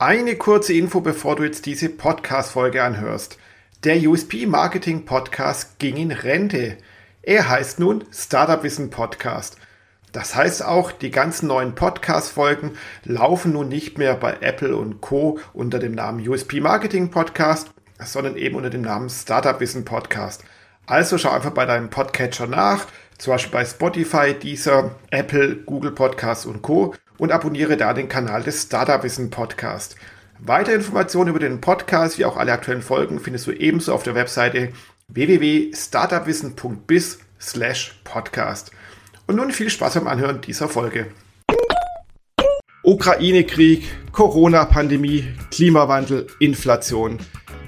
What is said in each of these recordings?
Eine kurze Info, bevor du jetzt diese Podcast-Folge anhörst. Der USP Marketing Podcast ging in Rente. Er heißt nun Startup Wissen Podcast. Das heißt auch, die ganzen neuen Podcast-Folgen laufen nun nicht mehr bei Apple und Co. unter dem Namen USP Marketing Podcast, sondern eben unter dem Namen Startup Wissen Podcast. Also schau einfach bei deinem Podcatcher nach, zum Beispiel bei Spotify, Deezer, Apple, Google Podcasts und Co. und abonniere da den Kanal des Startup Wissen Podcast. Weitere Informationen über den Podcast wie auch alle aktuellen Folgen findest du ebenso auf der Webseite www.startupwissen.biz slash podcast. Und nun viel Spaß beim Anhören dieser Folge. Ukraine-Krieg, Corona-Pandemie, Klimawandel, Inflation.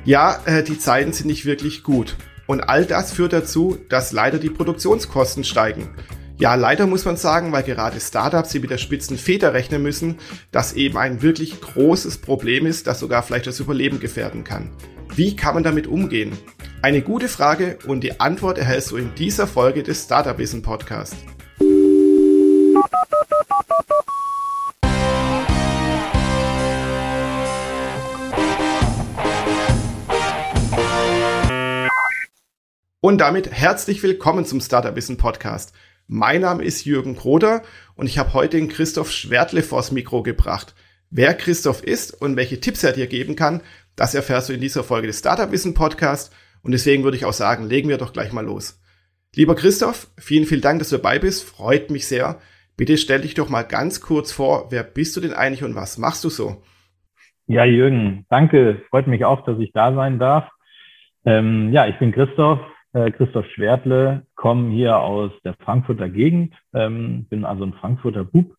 Ja, äh, die Zeiten sind nicht wirklich gut. Und all das führt dazu, dass leider die Produktionskosten steigen. Ja, leider muss man sagen, weil gerade Startups, die mit der spitzen Feder rechnen müssen, das eben ein wirklich großes Problem ist, das sogar vielleicht das Überleben gefährden kann. Wie kann man damit umgehen? Eine gute Frage und die Antwort erhältst du in dieser Folge des Startup Wissen Podcast. Und damit herzlich willkommen zum Startup Wissen Podcast. Mein Name ist Jürgen Kroder und ich habe heute den Christoph Schwertle vors Mikro gebracht. Wer Christoph ist und welche Tipps er dir geben kann, das erfährst du in dieser Folge des Startup Wissen Podcast und deswegen würde ich auch sagen, legen wir doch gleich mal los. Lieber Christoph, vielen, vielen Dank, dass du dabei bist. Freut mich sehr. Bitte stell dich doch mal ganz kurz vor. Wer bist du denn eigentlich und was machst du so? Ja, Jürgen, danke. Freut mich auch, dass ich da sein darf. Ähm, ja, ich bin Christoph, Christoph Schwertle, komme hier aus der Frankfurter Gegend, ähm, bin also ein Frankfurter Bub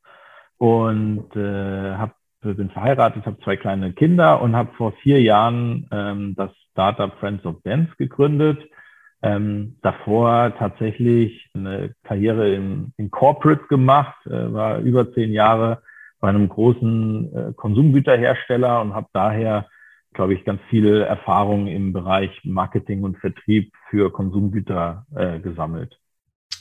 und äh, hab, bin verheiratet, habe zwei kleine Kinder und habe vor vier Jahren ähm, das Startup Friends of Dance gegründet. Ähm, davor tatsächlich eine Karriere im, in Corporate gemacht, äh, war über zehn Jahre bei einem großen äh, Konsumgüterhersteller und habe daher glaube ich, ganz viele Erfahrungen im Bereich Marketing und Vertrieb für Konsumgüter äh, gesammelt.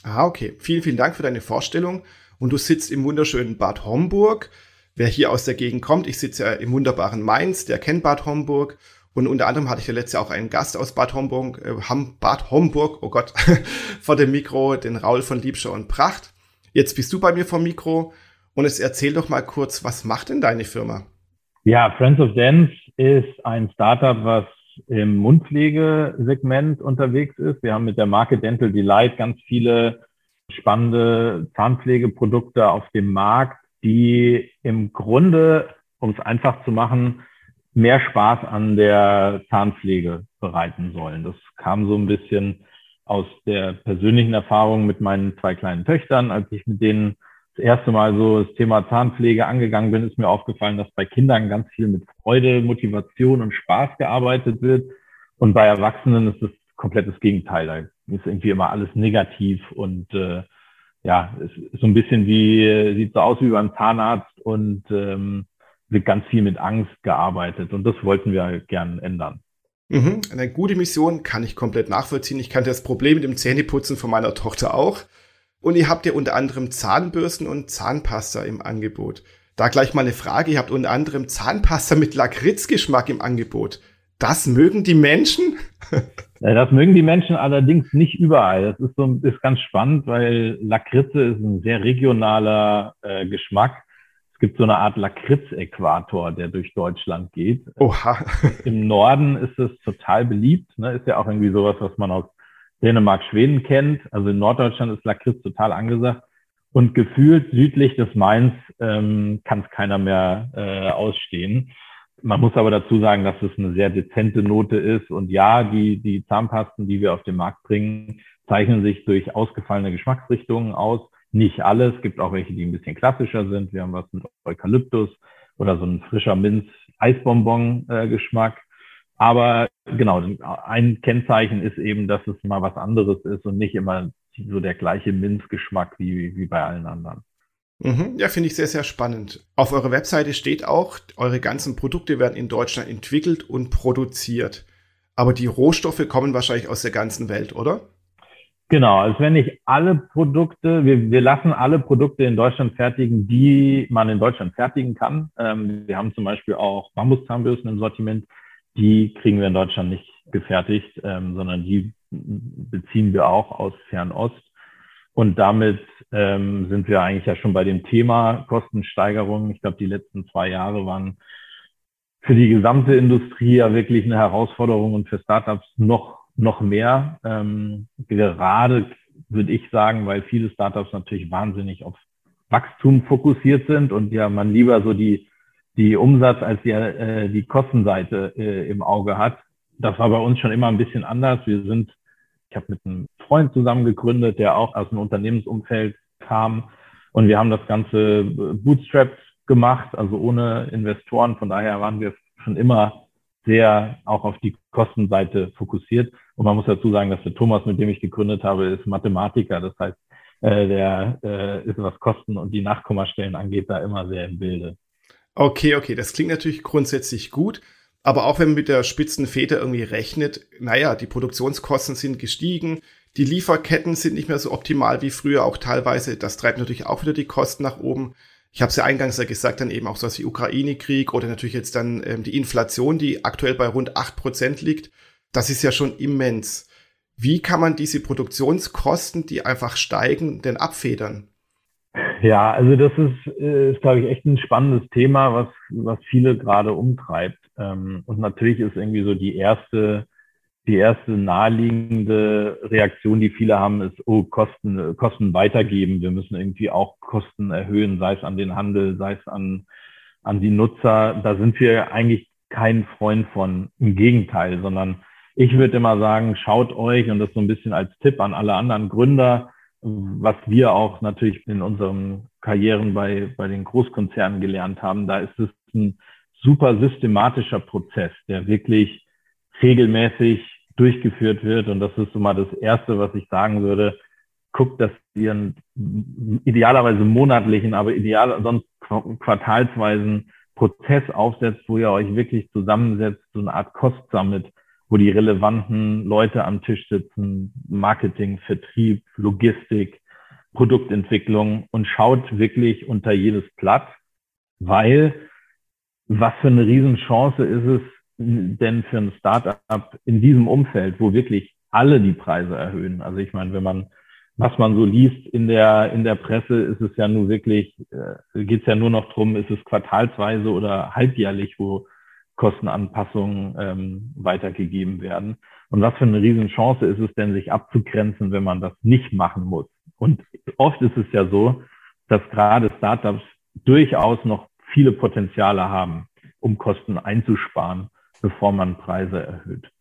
Ah, okay. Vielen, vielen Dank für deine Vorstellung. Und du sitzt im wunderschönen Bad Homburg. Wer hier aus der Gegend kommt, ich sitze ja im wunderbaren Mainz, der kennt Bad Homburg. Und unter anderem hatte ich ja letztes Jahr auch einen Gast aus Bad Homburg, äh, Bad Homburg, oh Gott, vor dem Mikro, den Raul von Liebscher und Pracht. Jetzt bist du bei mir vom Mikro und jetzt erzähl doch mal kurz, was macht denn deine Firma? Ja, Friends of Dance ist ein Startup, was im Mundpflegesegment unterwegs ist. Wir haben mit der Marke Dental Delight ganz viele spannende Zahnpflegeprodukte auf dem Markt, die im Grunde, um es einfach zu machen, mehr Spaß an der Zahnpflege bereiten sollen. Das kam so ein bisschen aus der persönlichen Erfahrung mit meinen zwei kleinen Töchtern, als ich mit denen das erste Mal so das Thema Zahnpflege angegangen bin, ist mir aufgefallen, dass bei Kindern ganz viel mit Freude, Motivation und Spaß gearbeitet wird. Und bei Erwachsenen ist es komplettes Gegenteil. Da ist irgendwie immer alles negativ und äh, ja, es ist so ein bisschen wie, sieht so aus wie beim Zahnarzt und ähm, wird ganz viel mit Angst gearbeitet. Und das wollten wir gern ändern. Mhm, eine gute Mission kann ich komplett nachvollziehen. Ich kannte das Problem mit dem Zähneputzen von meiner Tochter auch. Und ihr habt ja unter anderem Zahnbürsten und Zahnpasta im Angebot. Da gleich mal eine Frage. Ihr habt unter anderem Zahnpasta mit Lakritzgeschmack im Angebot. Das mögen die Menschen? das mögen die Menschen allerdings nicht überall. Das ist, so, ist ganz spannend, weil Lakritze ist ein sehr regionaler äh, Geschmack. Es gibt so eine Art Lakritz-Äquator, der durch Deutschland geht. Oha. Im Norden ist es total beliebt. Ne? Ist ja auch irgendwie sowas, was man aus Dänemark, Schweden kennt. Also in Norddeutschland ist Lakritz total angesagt. Und gefühlt südlich des Mainz ähm, kann es keiner mehr äh, ausstehen. Man muss aber dazu sagen, dass es eine sehr dezente Note ist. Und ja, die, die Zahnpasten, die wir auf den Markt bringen, zeichnen sich durch ausgefallene Geschmacksrichtungen aus. Nicht alles. Es gibt auch welche, die ein bisschen klassischer sind. Wir haben was mit Eukalyptus oder so ein frischer Minz-Eisbonbon-Geschmack. Aber genau, ein Kennzeichen ist eben, dass es mal was anderes ist und nicht immer so der gleiche Minzgeschmack wie, wie bei allen anderen. Mhm, ja, finde ich sehr, sehr spannend. Auf eurer Webseite steht auch, eure ganzen Produkte werden in Deutschland entwickelt und produziert. Aber die Rohstoffe kommen wahrscheinlich aus der ganzen Welt, oder? Genau, also wenn ich alle Produkte, wir, wir lassen alle Produkte in Deutschland fertigen, die man in Deutschland fertigen kann. Ähm, wir haben zum Beispiel auch Bambuszahnbürsten im Sortiment, die kriegen wir in Deutschland nicht gefertigt, ähm, sondern die beziehen wir auch aus Fernost. Und damit ähm, sind wir eigentlich ja schon bei dem Thema Kostensteigerung. Ich glaube, die letzten zwei Jahre waren für die gesamte Industrie ja wirklich eine Herausforderung und für Startups noch noch mehr. Ähm, gerade würde ich sagen, weil viele Startups natürlich wahnsinnig auf Wachstum fokussiert sind und ja man lieber so die, die Umsatz als die, äh, die Kostenseite äh, im Auge hat. Das war bei uns schon immer ein bisschen anders. Wir sind, ich habe mit einem Freund zusammen gegründet, der auch aus dem Unternehmensumfeld kam und wir haben das Ganze bootstrapped gemacht, also ohne Investoren. Von daher waren wir schon immer sehr auch auf die Kostenseite fokussiert. Und man muss dazu sagen, dass der Thomas, mit dem ich gegründet habe, ist Mathematiker. Das heißt, äh, der äh, ist, was Kosten und die Nachkommastellen angeht, da immer sehr im Bilde. Okay, okay, das klingt natürlich grundsätzlich gut. Aber auch wenn man mit der spitzen Feder irgendwie rechnet, naja, die Produktionskosten sind gestiegen, die Lieferketten sind nicht mehr so optimal wie früher, auch teilweise. Das treibt natürlich auch wieder die Kosten nach oben. Ich habe es ja eingangs ja gesagt, dann eben auch sowas wie Ukraine-Krieg oder natürlich jetzt dann ähm, die Inflation, die aktuell bei rund acht Prozent liegt. Das ist ja schon immens. Wie kann man diese Produktionskosten, die einfach steigen, denn abfedern? Ja, also das ist, äh, ist glaube ich, echt ein spannendes Thema, was, was viele gerade umtreibt. Ähm, und natürlich ist irgendwie so die erste die erste naheliegende Reaktion, die viele haben, ist, oh, Kosten, Kosten weitergeben. Wir müssen irgendwie auch Kosten erhöhen, sei es an den Handel, sei es an, an die Nutzer. Da sind wir eigentlich kein Freund von. Im Gegenteil, sondern ich würde immer sagen, schaut euch, und das so ein bisschen als Tipp an alle anderen Gründer, was wir auch natürlich in unseren Karrieren bei, bei den Großkonzernen gelernt haben, da ist es ein super systematischer Prozess, der wirklich regelmäßig durchgeführt wird. Und das ist so mal das Erste, was ich sagen würde. Guckt, dass ihr einen idealerweise monatlichen, aber ideal sonst quartalsweisen Prozess aufsetzt, wo ihr euch wirklich zusammensetzt, so eine Art Cost-Summit, wo die relevanten Leute am Tisch sitzen, Marketing, Vertrieb, Logistik, Produktentwicklung und schaut wirklich unter jedes Blatt, weil was für eine Riesenchance ist es, denn für ein Startup in diesem Umfeld, wo wirklich alle die Preise erhöhen? Also ich meine, wenn man, was man so liest in der, in der Presse, ist es ja nur wirklich, äh, geht es ja nur noch drum, ist es quartalsweise oder halbjährlich, wo Kostenanpassungen ähm, weitergegeben werden. Und was für eine Riesenchance ist es denn, sich abzugrenzen, wenn man das nicht machen muss? Und oft ist es ja so, dass gerade Startups durchaus noch viele Potenziale haben, um Kosten einzusparen bevor man Preise erhöht.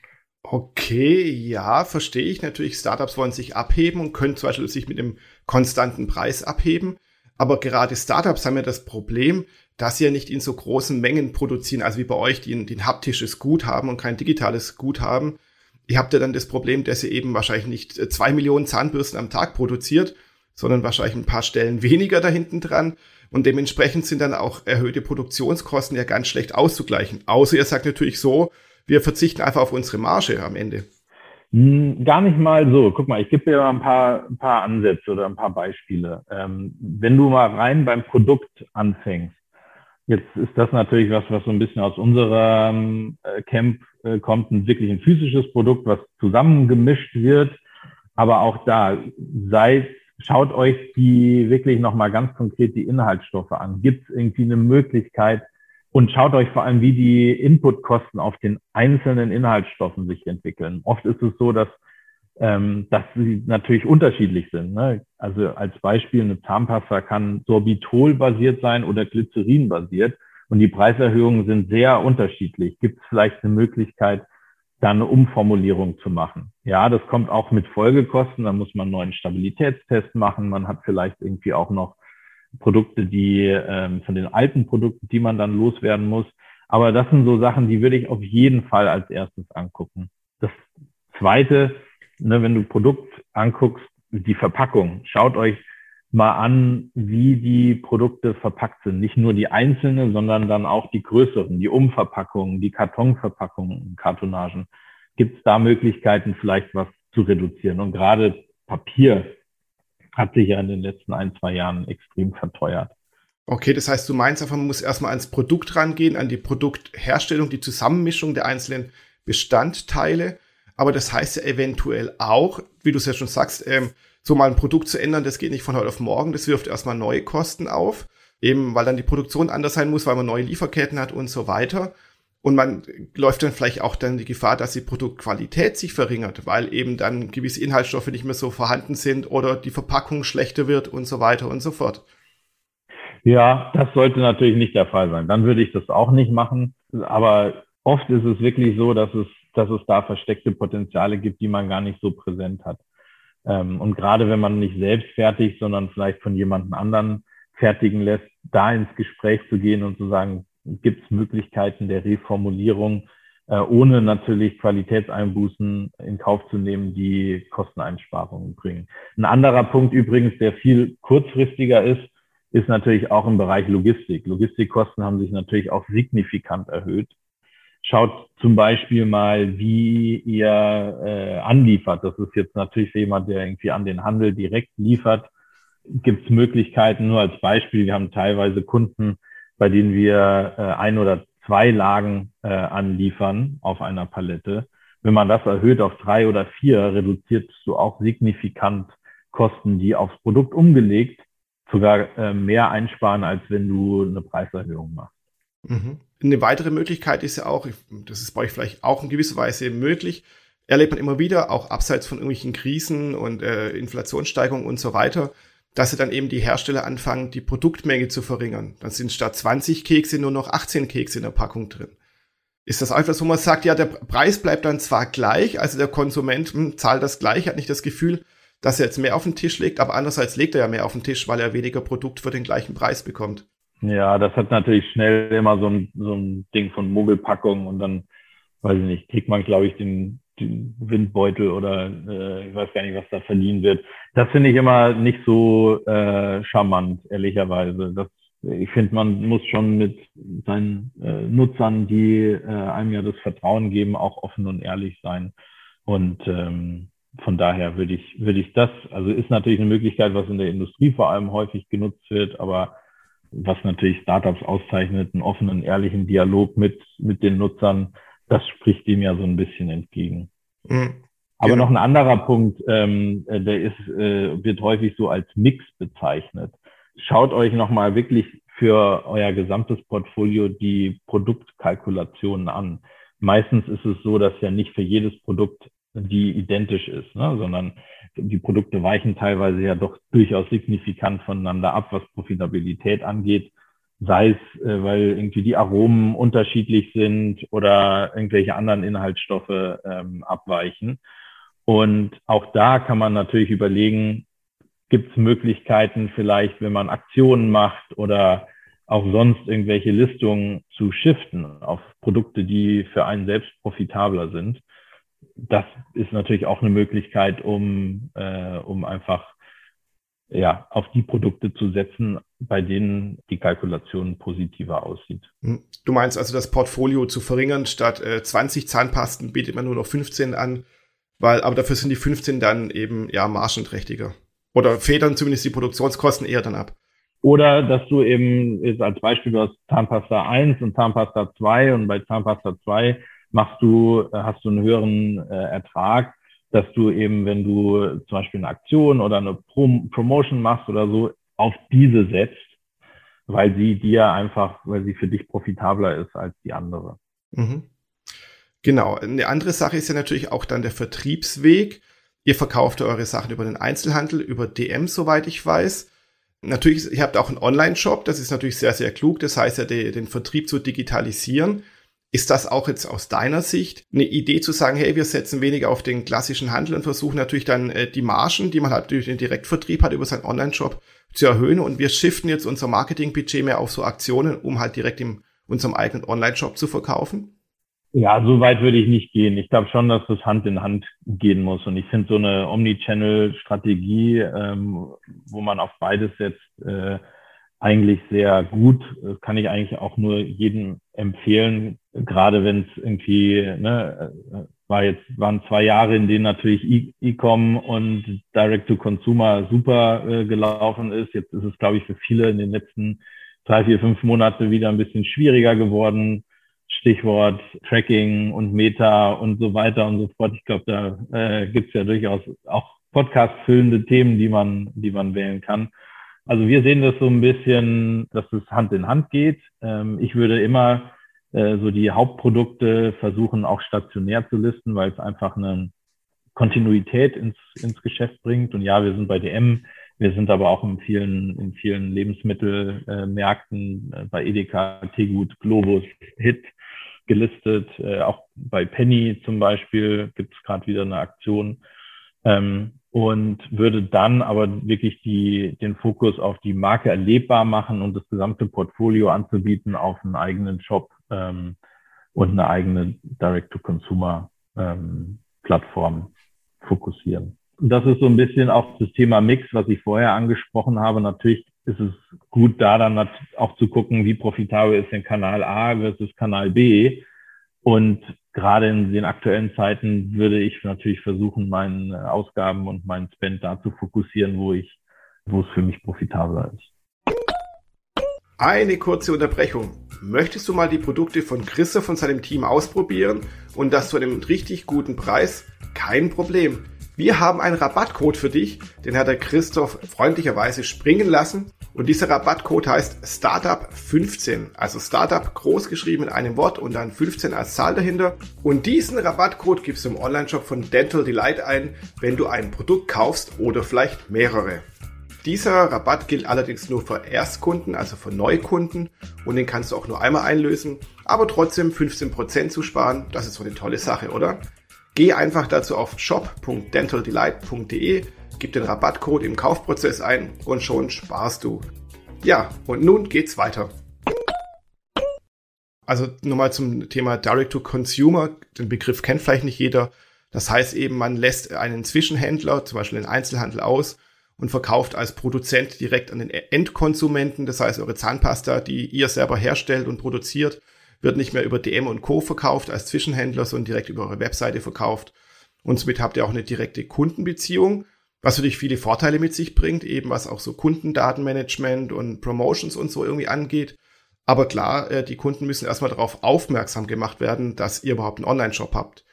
Okay, ja, verstehe ich. Natürlich, Startups wollen sich abheben und können zum Beispiel sich mit einem konstanten Preis abheben. Aber gerade Startups haben ja das Problem, dass sie ja nicht in so großen Mengen produzieren, also wie bei euch, die ein, die ein haptisches Gut haben und kein digitales Gut haben. Ihr habt ja dann das Problem, dass ihr eben wahrscheinlich nicht äh, zwei Millionen Zahnbürsten am Tag produziert, sondern wahrscheinlich ein paar Stellen weniger da hinten dran. Und dementsprechend sind dann auch erhöhte Produktionskosten ja ganz schlecht auszugleichen. Außer ihr sagt natürlich so, wir verzichten einfach auf unsere Marge am Ende. Hm, gar nicht mal so. Guck mal, ich gebe dir mal ein paar, ein paar Ansätze oder ein paar Beispiele. Ähm, wenn du mal rein beim Produkt anfängst, jetzt ist das natürlich was, was so ein bisschen aus unserem äh, Camp äh, kommt, ein wirklich ein physisches Produkt, was zusammengemischt wird. Aber auch da, seit schaut euch die wirklich nochmal ganz konkret die Inhaltsstoffe an. Gibt es irgendwie eine Möglichkeit und schaut euch vor allem, wie die Inputkosten auf den einzelnen Inhaltsstoffen sich entwickeln. Oft ist es so, dass, ähm, dass sie natürlich unterschiedlich sind. Ne? Also als Beispiel, eine Zahnpasta kann Sorbitol-basiert sein oder Glycerin-basiert und die Preiserhöhungen sind sehr unterschiedlich. Gibt es vielleicht eine Möglichkeit, da eine Umformulierung zu machen. Ja, das kommt auch mit Folgekosten. Da muss man einen neuen Stabilitätstest machen. Man hat vielleicht irgendwie auch noch Produkte, die ähm, von den alten Produkten, die man dann loswerden muss. Aber das sind so Sachen, die würde ich auf jeden Fall als erstes angucken. Das zweite, ne, wenn du Produkt anguckst, die Verpackung. Schaut euch mal an, wie die Produkte verpackt sind. Nicht nur die einzelnen, sondern dann auch die größeren, die Umverpackungen, die Kartonverpackungen, Kartonagen. Gibt es da Möglichkeiten, vielleicht was zu reduzieren? Und gerade Papier hat sich ja in den letzten ein, zwei Jahren extrem verteuert. Okay, das heißt, du meinst einfach, man muss erstmal ans Produkt rangehen, an die Produktherstellung, die Zusammenmischung der einzelnen Bestandteile. Aber das heißt ja eventuell auch, wie du es ja schon sagst, ähm, so mal ein Produkt zu ändern, das geht nicht von heute auf morgen, das wirft erstmal neue Kosten auf, eben weil dann die Produktion anders sein muss, weil man neue Lieferketten hat und so weiter. Und man läuft dann vielleicht auch dann die Gefahr, dass die Produktqualität sich verringert, weil eben dann gewisse Inhaltsstoffe nicht mehr so vorhanden sind oder die Verpackung schlechter wird und so weiter und so fort. Ja, das sollte natürlich nicht der Fall sein. Dann würde ich das auch nicht machen. Aber oft ist es wirklich so, dass es, dass es da versteckte Potenziale gibt, die man gar nicht so präsent hat. Ähm, und gerade wenn man nicht selbst fertigt, sondern vielleicht von jemandem anderen fertigen lässt, da ins Gespräch zu gehen und zu sagen, gibt es Möglichkeiten der Reformulierung, äh, ohne natürlich Qualitätseinbußen in Kauf zu nehmen, die Kosteneinsparungen bringen. Ein anderer Punkt übrigens, der viel kurzfristiger ist, ist natürlich auch im Bereich Logistik. Logistikkosten haben sich natürlich auch signifikant erhöht. Schaut zum Beispiel mal, wie ihr äh, anliefert. Das ist jetzt natürlich jemand, der irgendwie an den Handel direkt liefert. Gibt es Möglichkeiten, nur als Beispiel, wir haben teilweise Kunden, bei denen wir äh, ein oder zwei Lagen äh, anliefern auf einer Palette. Wenn man das erhöht auf drei oder vier, reduzierst du auch signifikant Kosten, die aufs Produkt umgelegt sogar äh, mehr einsparen, als wenn du eine Preiserhöhung machst. Mhm. Eine weitere Möglichkeit ist ja auch, das ist bei euch vielleicht auch in gewisser Weise möglich, erlebt man immer wieder, auch abseits von irgendwelchen Krisen und äh, Inflationssteigerungen und so weiter, dass sie dann eben die Hersteller anfangen, die Produktmenge zu verringern. Dann sind statt 20 Kekse nur noch 18 Kekse in der Packung drin. Ist das einfach so, man sagt, ja, der Preis bleibt dann zwar gleich, also der Konsument hm, zahlt das gleich, hat nicht das Gefühl, dass er jetzt mehr auf den Tisch legt, aber andererseits legt er ja mehr auf den Tisch, weil er weniger Produkt für den gleichen Preis bekommt. Ja, das hat natürlich schnell immer so ein, so ein Ding von Mogelpackung und dann, weiß ich nicht, kriegt man, glaube ich, den, den Windbeutel oder äh, ich weiß gar nicht, was da verliehen wird. Das finde ich immer nicht so äh, charmant, ehrlicherweise. Das, ich finde, man muss schon mit seinen äh, Nutzern, die äh, einem ja das Vertrauen geben, auch offen und ehrlich sein. Und ähm, von daher würde ich, würde ich das, also ist natürlich eine Möglichkeit, was in der Industrie vor allem häufig genutzt wird, aber was natürlich Startups auszeichnet, einen offenen, ehrlichen Dialog mit, mit den Nutzern, das spricht dem ja so ein bisschen entgegen. Mhm. Aber noch ein anderer Punkt, ähm, äh, der ist, äh, wird häufig so als Mix bezeichnet. Schaut euch nochmal wirklich für euer gesamtes Portfolio die Produktkalkulationen an. Meistens ist es so, dass ja nicht für jedes Produkt die identisch ist, ne? sondern die Produkte weichen teilweise ja doch durchaus signifikant voneinander ab, was Profitabilität angeht, sei es, äh, weil irgendwie die Aromen unterschiedlich sind oder irgendwelche anderen Inhaltsstoffe ähm, abweichen. Und auch da kann man natürlich überlegen, gibt es Möglichkeiten vielleicht, wenn man Aktionen macht oder auch sonst irgendwelche Listungen zu shiften auf Produkte, die für einen selbst profitabler sind das ist natürlich auch eine Möglichkeit, um, äh, um einfach ja, auf die Produkte zu setzen, bei denen die Kalkulation positiver aussieht. Hm. Du meinst also, das Portfolio zu verringern, statt äh, 20 Zahnpasten bietet man nur noch 15 an, weil, aber dafür sind die 15 dann eben ja margenträchtiger. Oder federn zumindest die Produktionskosten eher dann ab. Oder dass du eben jetzt als Beispiel du hast Zahnpasta 1 und Zahnpasta 2 und bei Zahnpasta 2 machst du, äh, hast du einen höheren äh, Ertrag, dass du eben, wenn du zum Beispiel eine Aktion oder eine Prom Promotion machst oder so, auf diese setzt, weil sie dir einfach, weil sie für dich profitabler ist als die andere. Mhm. Genau. Eine andere Sache ist ja natürlich auch dann der Vertriebsweg. Ihr verkauft eure Sachen über den Einzelhandel, über DM, soweit ich weiß. Natürlich, ihr habt auch einen Online-Shop, das ist natürlich sehr, sehr klug. Das heißt ja, den Vertrieb zu digitalisieren. Ist das auch jetzt aus deiner Sicht eine Idee zu sagen, hey, wir setzen weniger auf den klassischen Handel und versuchen natürlich dann äh, die Margen, die man halt durch den Direktvertrieb hat, über seinen Online-Shop zu erhöhen und wir shiften jetzt unser Marketing-Budget mehr auf so Aktionen, um halt direkt in unserem eigenen Online-Shop zu verkaufen? Ja, so weit würde ich nicht gehen. Ich glaube schon, dass das Hand in Hand gehen muss. Und ich finde so eine Omnichannel-Strategie, ähm, wo man auf beides setzt, äh, eigentlich sehr gut. Das kann ich eigentlich auch nur jedem empfehlen, gerade wenn es irgendwie ne, war jetzt, waren zwei Jahre, in denen natürlich e-, E-Com und Direct-to-Consumer super äh, gelaufen ist. Jetzt ist es, glaube ich, für viele in den letzten drei, vier, fünf Monate wieder ein bisschen schwieriger geworden. Stichwort Tracking und Meta und so weiter und so fort. Ich glaube, da äh, gibt es ja durchaus auch Podcast-füllende Themen, die man, die man wählen kann. Also wir sehen das so ein bisschen, dass es Hand in Hand geht. Ähm, ich würde immer äh, so die Hauptprodukte versuchen auch stationär zu listen, weil es einfach eine Kontinuität ins, ins Geschäft bringt. Und ja, wir sind bei DM, wir sind aber auch in vielen, in vielen Lebensmittelmärkten, äh, bei Edeka, Tegut, Globus, Hit gelistet. Äh, auch bei Penny zum Beispiel gibt es gerade wieder eine Aktion. Ähm, und würde dann aber wirklich die, den Fokus auf die Marke erlebbar machen und das gesamte Portfolio anzubieten auf einen eigenen Shop ähm, und eine eigene Direct-to-Consumer-Plattform ähm, fokussieren. Das ist so ein bisschen auch das Thema Mix, was ich vorher angesprochen habe. Natürlich ist es gut, da dann auch zu gucken, wie profitabel ist denn Kanal A versus Kanal B. Und gerade in den aktuellen Zeiten würde ich natürlich versuchen, meine Ausgaben und meinen Spend da zu fokussieren, wo ich, wo es für mich profitabler ist. Eine kurze Unterbrechung. Möchtest du mal die Produkte von Christoph und seinem Team ausprobieren und das zu einem richtig guten Preis? Kein Problem. Wir haben einen Rabattcode für dich, den hat der Christoph freundlicherweise springen lassen. Und dieser Rabattcode heißt Startup15. Also Startup groß geschrieben in einem Wort und dann 15 als Zahl dahinter. Und diesen Rabattcode gibst du im Onlineshop von Dental Delight ein, wenn du ein Produkt kaufst oder vielleicht mehrere. Dieser Rabatt gilt allerdings nur für Erstkunden, also für Neukunden und den kannst du auch nur einmal einlösen, aber trotzdem 15% zu sparen, das ist so eine tolle Sache, oder? Geh einfach dazu auf shop.dentaldelight.de, gib den Rabattcode im Kaufprozess ein und schon sparst du. Ja, und nun geht's weiter. Also nochmal zum Thema Direct to Consumer. Den Begriff kennt vielleicht nicht jeder. Das heißt eben, man lässt einen Zwischenhändler, zum Beispiel den Einzelhandel aus und verkauft als Produzent direkt an den Endkonsumenten. Das heißt, eure Zahnpasta, die ihr selber herstellt und produziert, wird nicht mehr über DM und Co. verkauft als Zwischenhändler, sondern direkt über eure Webseite verkauft. Und somit habt ihr auch eine direkte Kundenbeziehung, was natürlich viele Vorteile mit sich bringt, eben was auch so Kundendatenmanagement und Promotions und so irgendwie angeht. Aber klar, äh, die Kunden müssen erstmal darauf aufmerksam gemacht werden, dass ihr überhaupt einen Online-Shop habt.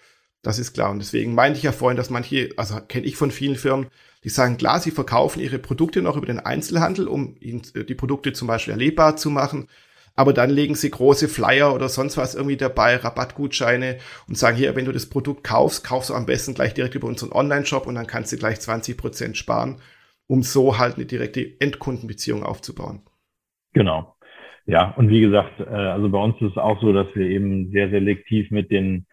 Das ist klar. Und deswegen meinte ich ja vorhin, dass manche, also kenne ich von vielen Firmen, die sagen, klar, sie verkaufen ihre Produkte noch über den Einzelhandel, um äh, die Produkte zum Beispiel erlebbar zu machen aber dann legen sie große Flyer oder sonst was irgendwie dabei, Rabattgutscheine und sagen hier, wenn du das Produkt kaufst, kaufst du am besten gleich direkt über unseren Online-Shop und dann kannst du gleich 20 Prozent sparen, um so halt eine direkte Endkundenbeziehung aufzubauen. Genau. Ja, und wie gesagt, äh, also bei uns ist es auch so, dass wir eben sehr selektiv mit den,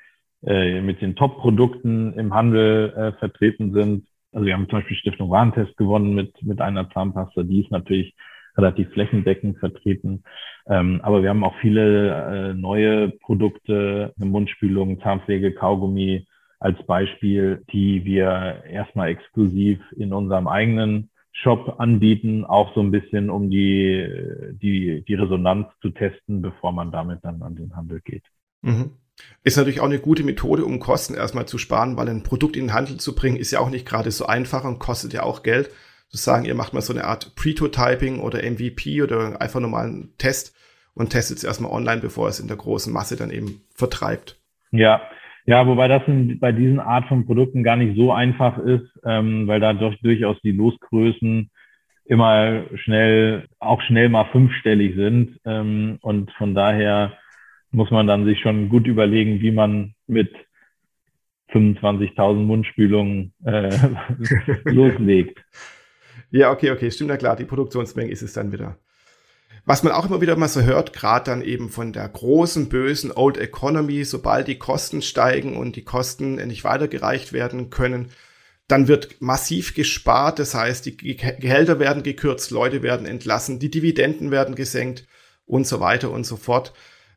äh, mit den Top-Produkten im Handel äh, vertreten sind. Also wir haben zum Beispiel Stiftung Warentest gewonnen mit, mit einer Zahnpasta, die ist natürlich relativ flächendeckend vertreten. Ähm, aber wir haben auch viele äh, neue Produkte, eine Mundspülung, Zahnpflege, Kaugummi als Beispiel, die wir erstmal exklusiv in unserem eigenen Shop anbieten, auch so ein bisschen, um die, die, die Resonanz zu testen, bevor man damit dann an den Handel geht. Mhm. Ist natürlich auch eine gute Methode, um Kosten erstmal zu sparen, weil ein Produkt in den Handel zu bringen, ist ja auch nicht gerade so einfach und kostet ja auch Geld zu sagen, ihr macht mal so eine Art Pretotyping oder MVP oder einfach normalen Test und testet es erstmal online, bevor es in der großen Masse dann eben vertreibt. Ja, ja, wobei das bei diesen Art von Produkten gar nicht so einfach ist, ähm, weil da doch durchaus die Losgrößen immer schnell, auch schnell mal fünfstellig sind. Ähm, und von daher muss man dann sich schon gut überlegen, wie man mit 25.000 Mundspülungen äh, loslegt. Ja, okay, okay, stimmt ja klar. Die Produktionsmenge ist es dann wieder. Was man auch immer wieder mal so hört, gerade dann eben von der großen, bösen Old Economy, sobald die Kosten steigen und die Kosten nicht weitergereicht werden können, dann wird massiv gespart. Das heißt, die Gehälter werden gekürzt, Leute werden entlassen, die Dividenden werden gesenkt und so weiter und so fort.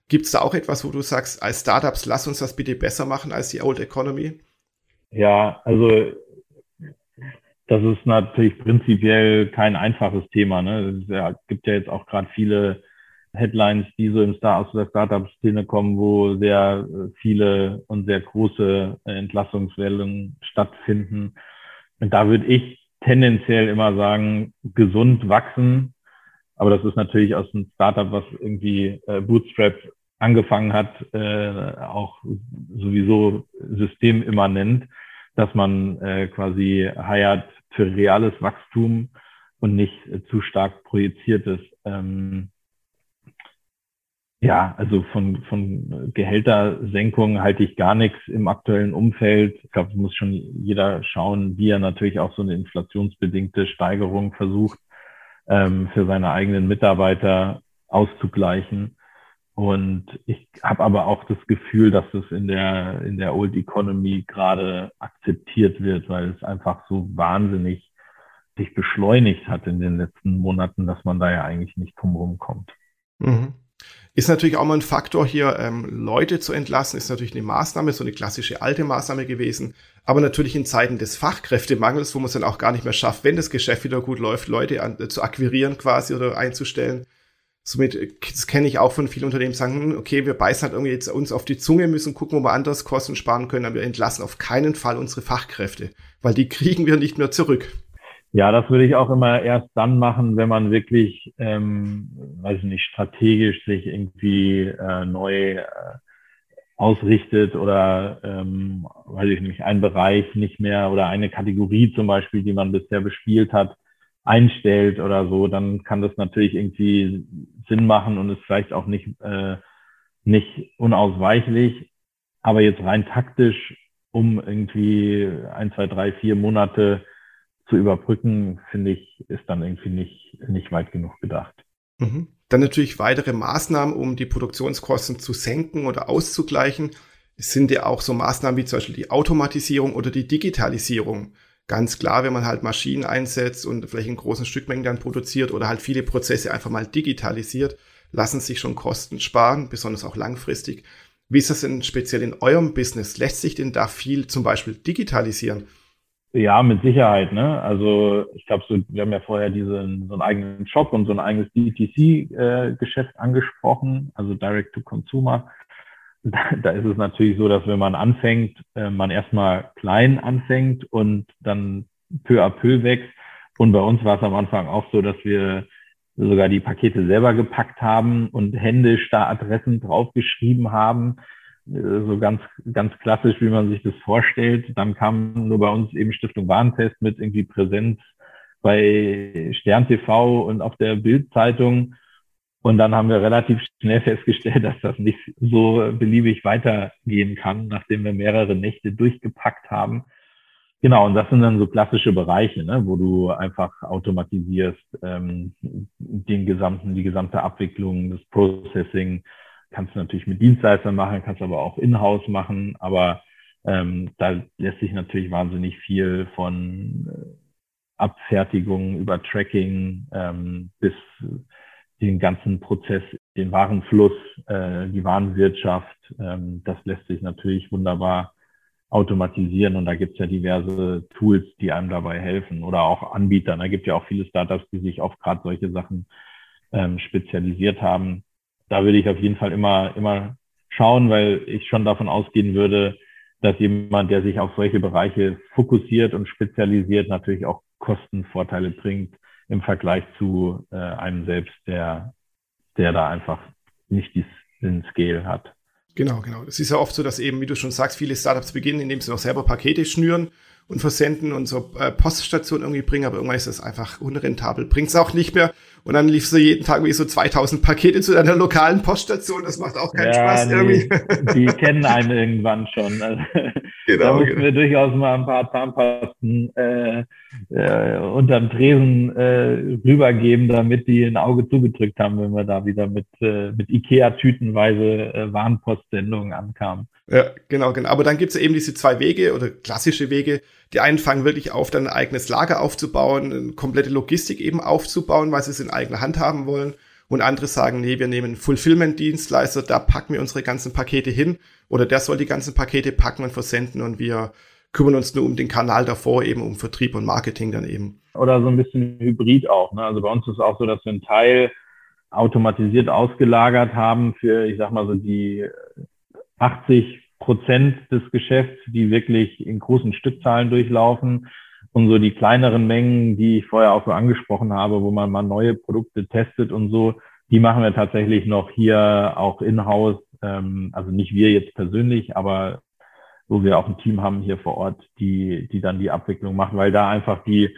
Gibt es da auch etwas, wo du sagst, als Startups, lass uns das bitte besser machen als die Old Economy? Ja, also das ist natürlich prinzipiell kein einfaches Thema. Ne? Es gibt ja jetzt auch gerade viele Headlines, die so im Star aus der Startup-Szene kommen, wo sehr äh, viele und sehr große äh, Entlassungswellen stattfinden. Und da würde ich tendenziell immer sagen, gesund wachsen. Aber das ist natürlich aus einem Startup, was irgendwie äh, Bootstrap angefangen hat, auch sowieso systemimmanent, dass man quasi heiert für reales Wachstum und nicht äh, zu stark projiziertes. Ähm, ja, also von, von Gehältersenkungen halte ich gar nichts im aktuellen Umfeld. Ich glaube, es muss schon jeder schauen, wie er natürlich auch so eine inflationsbedingte Steigerung versucht, ähm, für seine eigenen Mitarbeiter auszugleichen. Und ich habe aber auch das Gefühl, dass es in der, in der Old Economy gerade akzeptiert wird, weil es einfach so wahnsinnig sich beschleunigt hat in den letzten Monaten, dass man da ja eigentlich nicht drum kommt. Mhm. Ist natürlich auch mal ein Faktor hier, ähm, Leute zu entlassen, ist natürlich eine Maßnahme, so eine klassische alte Maßnahme gewesen. Aber natürlich in Zeiten des Fachkräftemangels, wo man es dann auch gar nicht mehr schafft, wenn das Geschäft wieder gut läuft, Leute an, äh, zu akquirieren quasi oder einzustellen, Somit, das kenne ich auch von vielen Unternehmen, sagen, hm, okay, wir beißen halt irgendwie jetzt uns auf die Zunge, müssen gucken, wo wir anders Kosten sparen können, aber wir entlassen auf keinen Fall unsere Fachkräfte, weil die kriegen wir nicht mehr zurück. Ja, das würde ich auch immer erst dann machen, wenn man wirklich, ähm, weiß ich nicht, strategisch sich irgendwie äh, neu äh, ausrichtet oder, ähm, weiß ich nicht, ein Bereich nicht mehr oder eine Kategorie zum Beispiel, die man bisher bespielt hat, einstellt oder so, dann kann das natürlich irgendwie Sinn machen und ist vielleicht auch nicht, äh, nicht unausweichlich. Aber jetzt rein taktisch, um irgendwie ein, zwei, drei, vier Monate zu überbrücken, finde ich, ist dann irgendwie nicht, nicht weit genug gedacht. Mhm. Dann natürlich weitere Maßnahmen, um die Produktionskosten zu senken oder auszugleichen. Sind ja auch so Maßnahmen wie zum Beispiel die Automatisierung oder die Digitalisierung ganz klar, wenn man halt Maschinen einsetzt und vielleicht in großen Stückmengen dann produziert oder halt viele Prozesse einfach mal digitalisiert, lassen sich schon Kosten sparen, besonders auch langfristig. Wie ist das denn speziell in eurem Business? Lässt sich denn da viel zum Beispiel digitalisieren? Ja, mit Sicherheit. Ne? Also ich glaube, so, wir haben ja vorher diesen, so einen eigenen Shop und so ein eigenes DTC-Geschäft äh, angesprochen, also Direct to Consumer da, ist es natürlich so, dass wenn man anfängt, äh, man erstmal klein anfängt und dann peu à peu wächst. Und bei uns war es am Anfang auch so, dass wir sogar die Pakete selber gepackt haben und händisch da Adressen draufgeschrieben haben. Äh, so ganz, ganz klassisch, wie man sich das vorstellt. Dann kam nur bei uns eben Stiftung Warentest mit irgendwie Präsenz bei Stern TV und auf der Bildzeitung. Und dann haben wir relativ schnell festgestellt, dass das nicht so beliebig weitergehen kann, nachdem wir mehrere Nächte durchgepackt haben. Genau, und das sind dann so klassische Bereiche, ne, wo du einfach automatisierst ähm, den gesamten, die gesamte Abwicklung, das Processing. Kannst du natürlich mit Dienstleistern machen, kannst aber auch in-house machen, aber ähm, da lässt sich natürlich wahnsinnig viel von äh, Abfertigung über Tracking ähm, bis den ganzen Prozess, den Warenfluss, äh, die Warenwirtschaft, ähm, das lässt sich natürlich wunderbar automatisieren und da gibt es ja diverse Tools, die einem dabei helfen oder auch Anbieter. Da gibt ja auch viele Startups, die sich auf gerade solche Sachen ähm, spezialisiert haben. Da würde ich auf jeden Fall immer, immer schauen, weil ich schon davon ausgehen würde, dass jemand, der sich auf solche Bereiche fokussiert und spezialisiert, natürlich auch Kostenvorteile bringt, im Vergleich zu äh, einem selbst, der, der da einfach nicht den Scale hat. Genau, genau. Es ist ja oft so, dass eben, wie du schon sagst, viele Startups beginnen, indem sie auch selber Pakete schnüren und versenden und so äh, Poststationen irgendwie bringen, aber irgendwann ist das einfach unrentabel. Bringt es auch nicht mehr. Und dann liefst du jeden Tag wie so 2000 Pakete zu deiner lokalen Poststation. Das macht auch keinen ja, Spaß nee, irgendwie. Die kennen einen irgendwann schon. Also, genau, da müssen genau. wir durchaus mal ein paar Zahnpasten äh, äh, unterm Tresen äh, rübergeben, damit die ein Auge zugedrückt haben, wenn wir da wieder mit, äh, mit Ikea tütenweise äh, Warenpostsendungen ankamen. Ja, genau, genau. Aber dann gibt's ja eben diese zwei Wege oder klassische Wege. Die einen fangen wirklich auf, dann ein eigenes Lager aufzubauen, eine komplette Logistik eben aufzubauen, weil sie es in eigener Hand haben wollen. Und andere sagen, nee, wir nehmen Fulfillment-Dienstleister, da packen wir unsere ganzen Pakete hin. Oder der soll die ganzen Pakete packen und versenden und wir kümmern uns nur um den Kanal davor, eben um Vertrieb und Marketing dann eben. Oder so ein bisschen Hybrid auch. Ne? Also bei uns ist es auch so, dass wir einen Teil automatisiert ausgelagert haben für, ich sag mal so, die 80 Prozent des Geschäfts, die wirklich in großen Stückzahlen durchlaufen und so die kleineren Mengen, die ich vorher auch so angesprochen habe, wo man mal neue Produkte testet und so, die machen wir tatsächlich noch hier auch in-house. Ähm, also nicht wir jetzt persönlich, aber wo wir auch ein Team haben hier vor Ort, die, die dann die Abwicklung machen, weil da einfach die,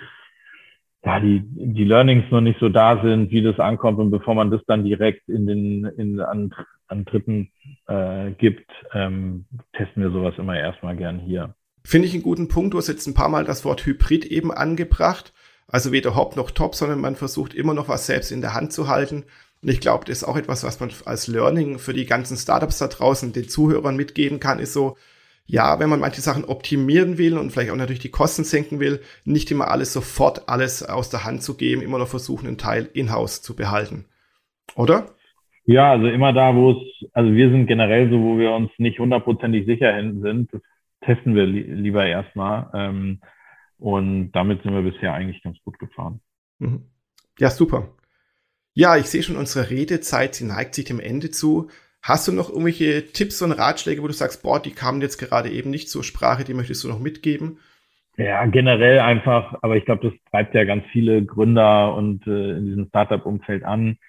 ja, die, die Learnings noch nicht so da sind, wie das ankommt und bevor man das dann direkt in den, in, an, an Dritten äh, gibt, ähm, testen wir sowas immer erstmal gern hier. Finde ich einen guten Punkt. Du hast jetzt ein paar Mal das Wort Hybrid eben angebracht. Also weder Hop noch Top, sondern man versucht immer noch was selbst in der Hand zu halten. Und ich glaube, das ist auch etwas, was man als Learning für die ganzen Startups da draußen den Zuhörern mitgeben kann, ist so, ja, wenn man manche Sachen optimieren will und vielleicht auch natürlich die Kosten senken will, nicht immer alles sofort alles aus der Hand zu geben, immer noch versuchen, einen Teil in-house zu behalten. Oder? Ja, also immer da, wo es, also wir sind generell so, wo wir uns nicht hundertprozentig sicher sind, das testen wir li lieber erstmal. Ähm, und damit sind wir bisher eigentlich ganz gut gefahren. Mhm. Ja, super. Ja, ich sehe schon, unsere Redezeit, sie neigt sich dem Ende zu. Hast du noch irgendwelche Tipps und Ratschläge, wo du sagst, boah, die kamen jetzt gerade eben nicht zur Sprache, die möchtest du noch mitgeben? Ja, generell einfach, aber ich glaube, das treibt ja ganz viele Gründer und äh, in diesem Startup-Umfeld an,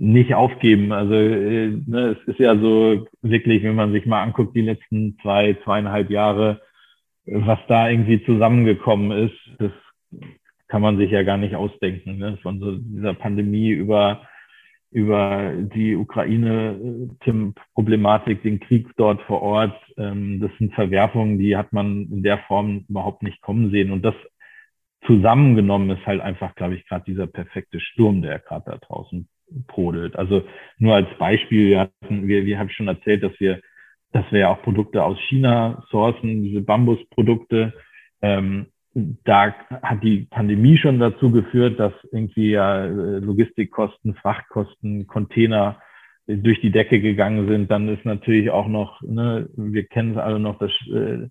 nicht aufgeben. Also äh, ne, es ist ja so wirklich, wenn man sich mal anguckt, die letzten zwei, zweieinhalb Jahre, was da irgendwie zusammengekommen ist, das kann man sich ja gar nicht ausdenken. Ne? Von so dieser Pandemie über über die Ukraine-Problematik, den Krieg dort vor Ort. Ähm, das sind Verwerfungen, die hat man in der Form überhaupt nicht kommen sehen. Und das zusammengenommen ist halt einfach, glaube ich, gerade dieser perfekte Sturm, der gerade da draußen brodelt. Also nur als Beispiel, wir hatten, wir, wir haben schon erzählt, dass wir, dass wir ja auch Produkte aus China sourcen, diese Bambusprodukte. Ähm, da hat die Pandemie schon dazu geführt, dass irgendwie ja äh, Logistikkosten, Frachtkosten, Container durch die Decke gegangen sind. Dann ist natürlich auch noch, ne, wir kennen es alle noch, das, äh,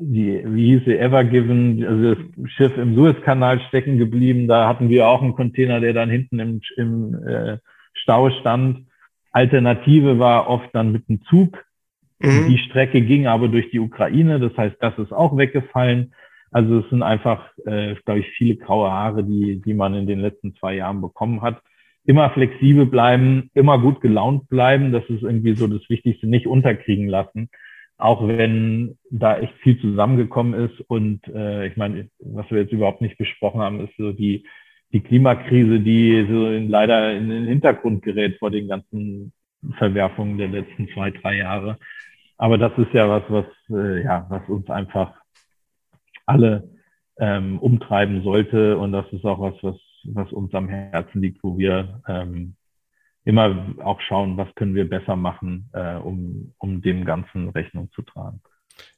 die, wie hieß sie, Evergiven, also das Schiff im Suezkanal stecken geblieben. Da hatten wir auch einen Container, der dann hinten im, im äh, Stau stand. Alternative war oft dann mit dem Zug. Mhm. Die Strecke ging aber durch die Ukraine. Das heißt, das ist auch weggefallen. Also es sind einfach, äh, glaube ich, viele graue Haare, die, die man in den letzten zwei Jahren bekommen hat. Immer flexibel bleiben, immer gut gelaunt bleiben. Das ist irgendwie so das Wichtigste, nicht unterkriegen lassen. Auch wenn da echt viel zusammengekommen ist. Und äh, ich meine, was wir jetzt überhaupt nicht besprochen haben, ist so die, die Klimakrise, die so in, leider in den Hintergrund gerät vor den ganzen Verwerfungen der letzten zwei, drei Jahre. Aber das ist ja was, was, äh, ja, was uns einfach alle ähm, umtreiben sollte. Und das ist auch was, was, was uns am Herzen liegt, wo wir ähm, immer auch schauen, was können wir besser machen, äh, um, um dem Ganzen Rechnung zu tragen.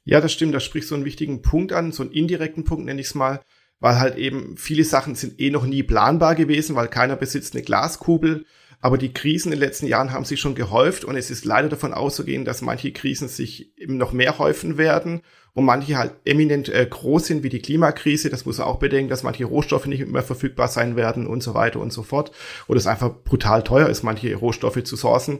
Ja, das stimmt. Da sprichst du einen wichtigen Punkt an, so einen indirekten Punkt nenne ich es mal, weil halt eben viele Sachen sind eh noch nie planbar gewesen, weil keiner besitzt eine Glaskugel. Aber die Krisen in den letzten Jahren haben sich schon gehäuft und es ist leider davon auszugehen, dass manche Krisen sich eben noch mehr häufen werden und manche halt eminent äh, groß sind, wie die Klimakrise. Das muss man auch bedenken, dass manche Rohstoffe nicht mehr verfügbar sein werden und so weiter und so fort. Oder es einfach brutal teuer ist, manche Rohstoffe zu sourcen.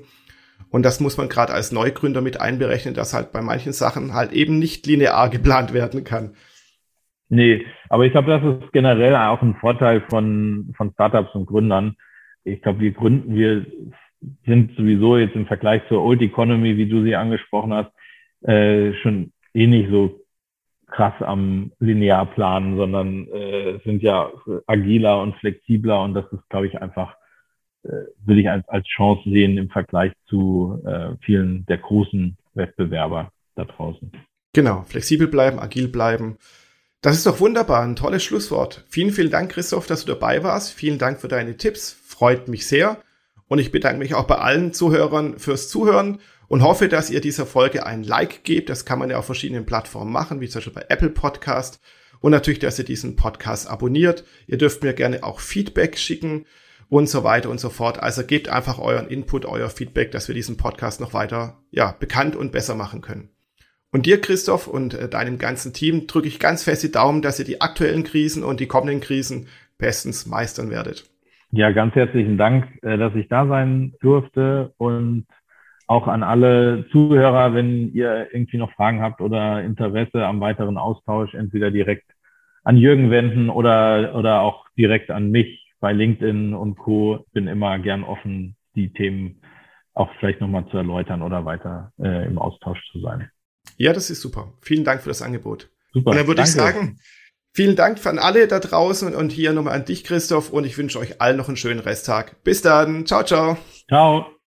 Und das muss man gerade als Neugründer mit einberechnen, dass halt bei manchen Sachen halt eben nicht linear geplant werden kann. Nee, aber ich glaube, das ist generell auch ein Vorteil von, von Startups und Gründern. Ich glaube, wir gründen, wir sind sowieso jetzt im Vergleich zur Old Economy, wie du sie angesprochen hast, äh, schon eh nicht so krass am linear planen, sondern äh, sind ja agiler und flexibler und das ist, glaube ich, einfach, äh, würde ich als, als Chance sehen im Vergleich zu äh, vielen der großen Wettbewerber da draußen. Genau, flexibel bleiben, agil bleiben. Das ist doch wunderbar, ein tolles Schlusswort. Vielen, vielen Dank, Christoph, dass du dabei warst. Vielen Dank für deine Tipps, freut mich sehr. Und ich bedanke mich auch bei allen Zuhörern fürs Zuhören und hoffe, dass ihr dieser Folge ein Like gebt. Das kann man ja auf verschiedenen Plattformen machen, wie zum Beispiel bei Apple Podcast. Und natürlich, dass ihr diesen Podcast abonniert. Ihr dürft mir gerne auch Feedback schicken und so weiter und so fort. Also gebt einfach euren Input, euer Feedback, dass wir diesen Podcast noch weiter, ja, bekannt und besser machen können. Und dir, Christoph, und äh, deinem ganzen Team drücke ich ganz fest die Daumen, dass ihr die aktuellen Krisen und die kommenden Krisen bestens meistern werdet. Ja, ganz herzlichen Dank, äh, dass ich da sein durfte und auch an alle Zuhörer, wenn ihr irgendwie noch Fragen habt oder Interesse am weiteren Austausch, entweder direkt an Jürgen wenden oder, oder auch direkt an mich bei LinkedIn und Co. Bin immer gern offen, die Themen auch vielleicht nochmal zu erläutern oder weiter äh, im Austausch zu sein. Ja, das ist super. Vielen Dank für das Angebot. Super. Und dann würde ich sagen, vielen Dank an alle da draußen und hier nochmal an dich, Christoph, und ich wünsche euch allen noch einen schönen Resttag. Bis dann. Ciao, ciao. Ciao.